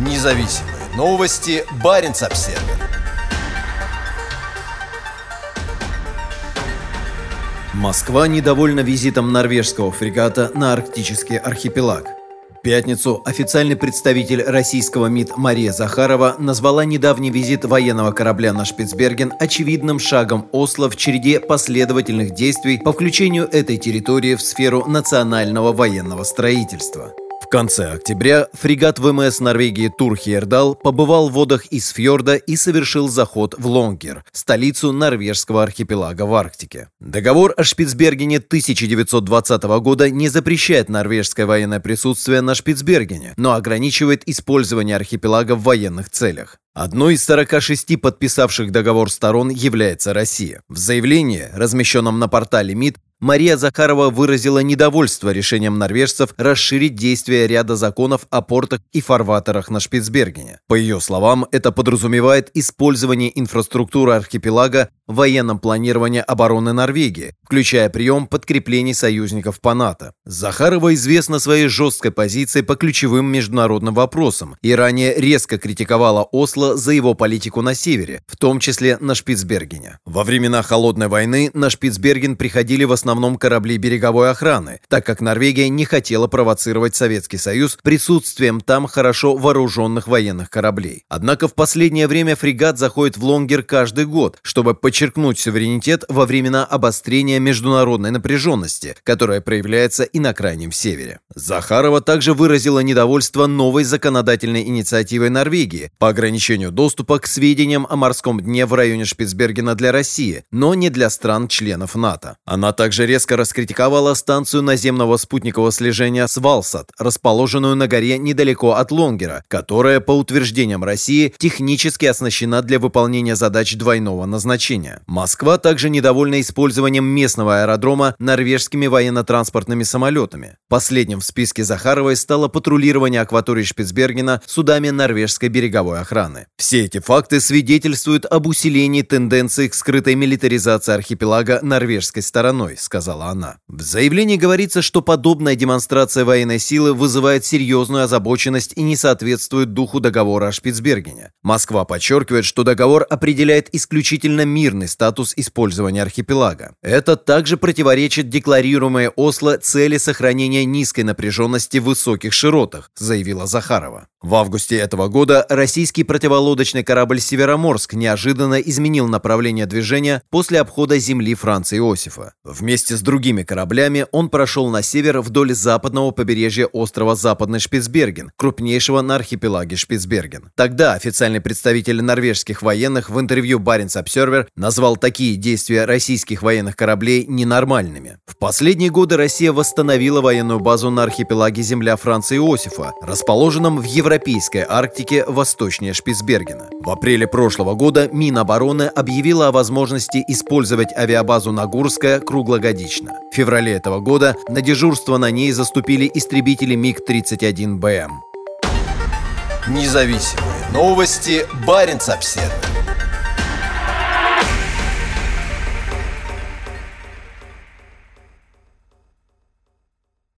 Независимые новости. Барин обсерва Москва недовольна визитом норвежского фрегата на арктический архипелаг. В пятницу официальный представитель российского МИД Мария Захарова назвала недавний визит военного корабля на Шпицберген очевидным шагом Осло в череде последовательных действий по включению этой территории в сферу национального военного строительства конце октября фрегат ВМС Норвегии Турхиердал побывал в водах из фьорда и совершил заход в Лонгер, столицу норвежского архипелага в Арктике. Договор о Шпицбергене 1920 года не запрещает норвежское военное присутствие на Шпицбергене, но ограничивает использование архипелага в военных целях. Одной из 46 подписавших договор сторон является Россия. В заявлении, размещенном на портале МИД, Мария Захарова выразила недовольство решением норвежцев расширить действие ряда законов о портах и фарватерах на Шпицбергене. По ее словам, это подразумевает использование инфраструктуры архипелага военном планировании обороны Норвегии, включая прием подкреплений союзников по НАТО. Захарова известна своей жесткой позицией по ключевым международным вопросам и ранее резко критиковала Осло за его политику на севере, в том числе на Шпицбергене. Во времена Холодной войны на Шпицберген приходили в основном корабли береговой охраны, так как Норвегия не хотела провоцировать Советский Союз присутствием там хорошо вооруженных военных кораблей. Однако в последнее время фрегат заходит в Лонгер каждый год, чтобы подчеркнуть суверенитет во времена обострения международной напряженности, которая проявляется и на Крайнем Севере. Захарова также выразила недовольство новой законодательной инициативой Норвегии по ограничению доступа к сведениям о морском дне в районе Шпицбергена для России, но не для стран-членов НАТО. Она также резко раскритиковала станцию наземного спутникового слежения Свалсат, расположенную на горе недалеко от Лонгера, которая, по утверждениям России, технически оснащена для выполнения задач двойного назначения. Москва также недовольна использованием местного аэродрома норвежскими военно-транспортными самолетами. Последним в списке Захаровой стало патрулирование акватории Шпицбергена судами норвежской береговой охраны. Все эти факты свидетельствуют об усилении тенденции к скрытой милитаризации архипелага норвежской стороной, сказала она. В заявлении говорится, что подобная демонстрация военной силы вызывает серьезную озабоченность и не соответствует духу договора о Шпицбергене. Москва подчеркивает, что договор определяет исключительно мирный статус использования архипелага. Это также противоречит декларируемой Осло цели сохранения низкой напряженности в высоких широтах, заявила Захарова. В августе этого года российский противолодочный корабль «Североморск» неожиданно изменил направление движения после обхода земли Франца Иосифа. Вместе с другими кораблями он прошел на север вдоль западного побережья острова Западный Шпицберген, крупнейшего на архипелаге Шпицберген. Тогда официальный представитель норвежских военных в интервью Баренц Обсервер назвал такие действия российских военных кораблей ненормальными. В последние годы Россия восстановила военную базу на архипелаге земля Франца Иосифа, расположенном в Европейской Арктике восточнее Шпицбергена. В апреле прошлого года Минобороны объявила о возможности использовать авиабазу Нагурская круглогодично годично. В феврале этого года на дежурство на ней заступили истребители МиГ-31БМ. Независимые новости. Барин обседный.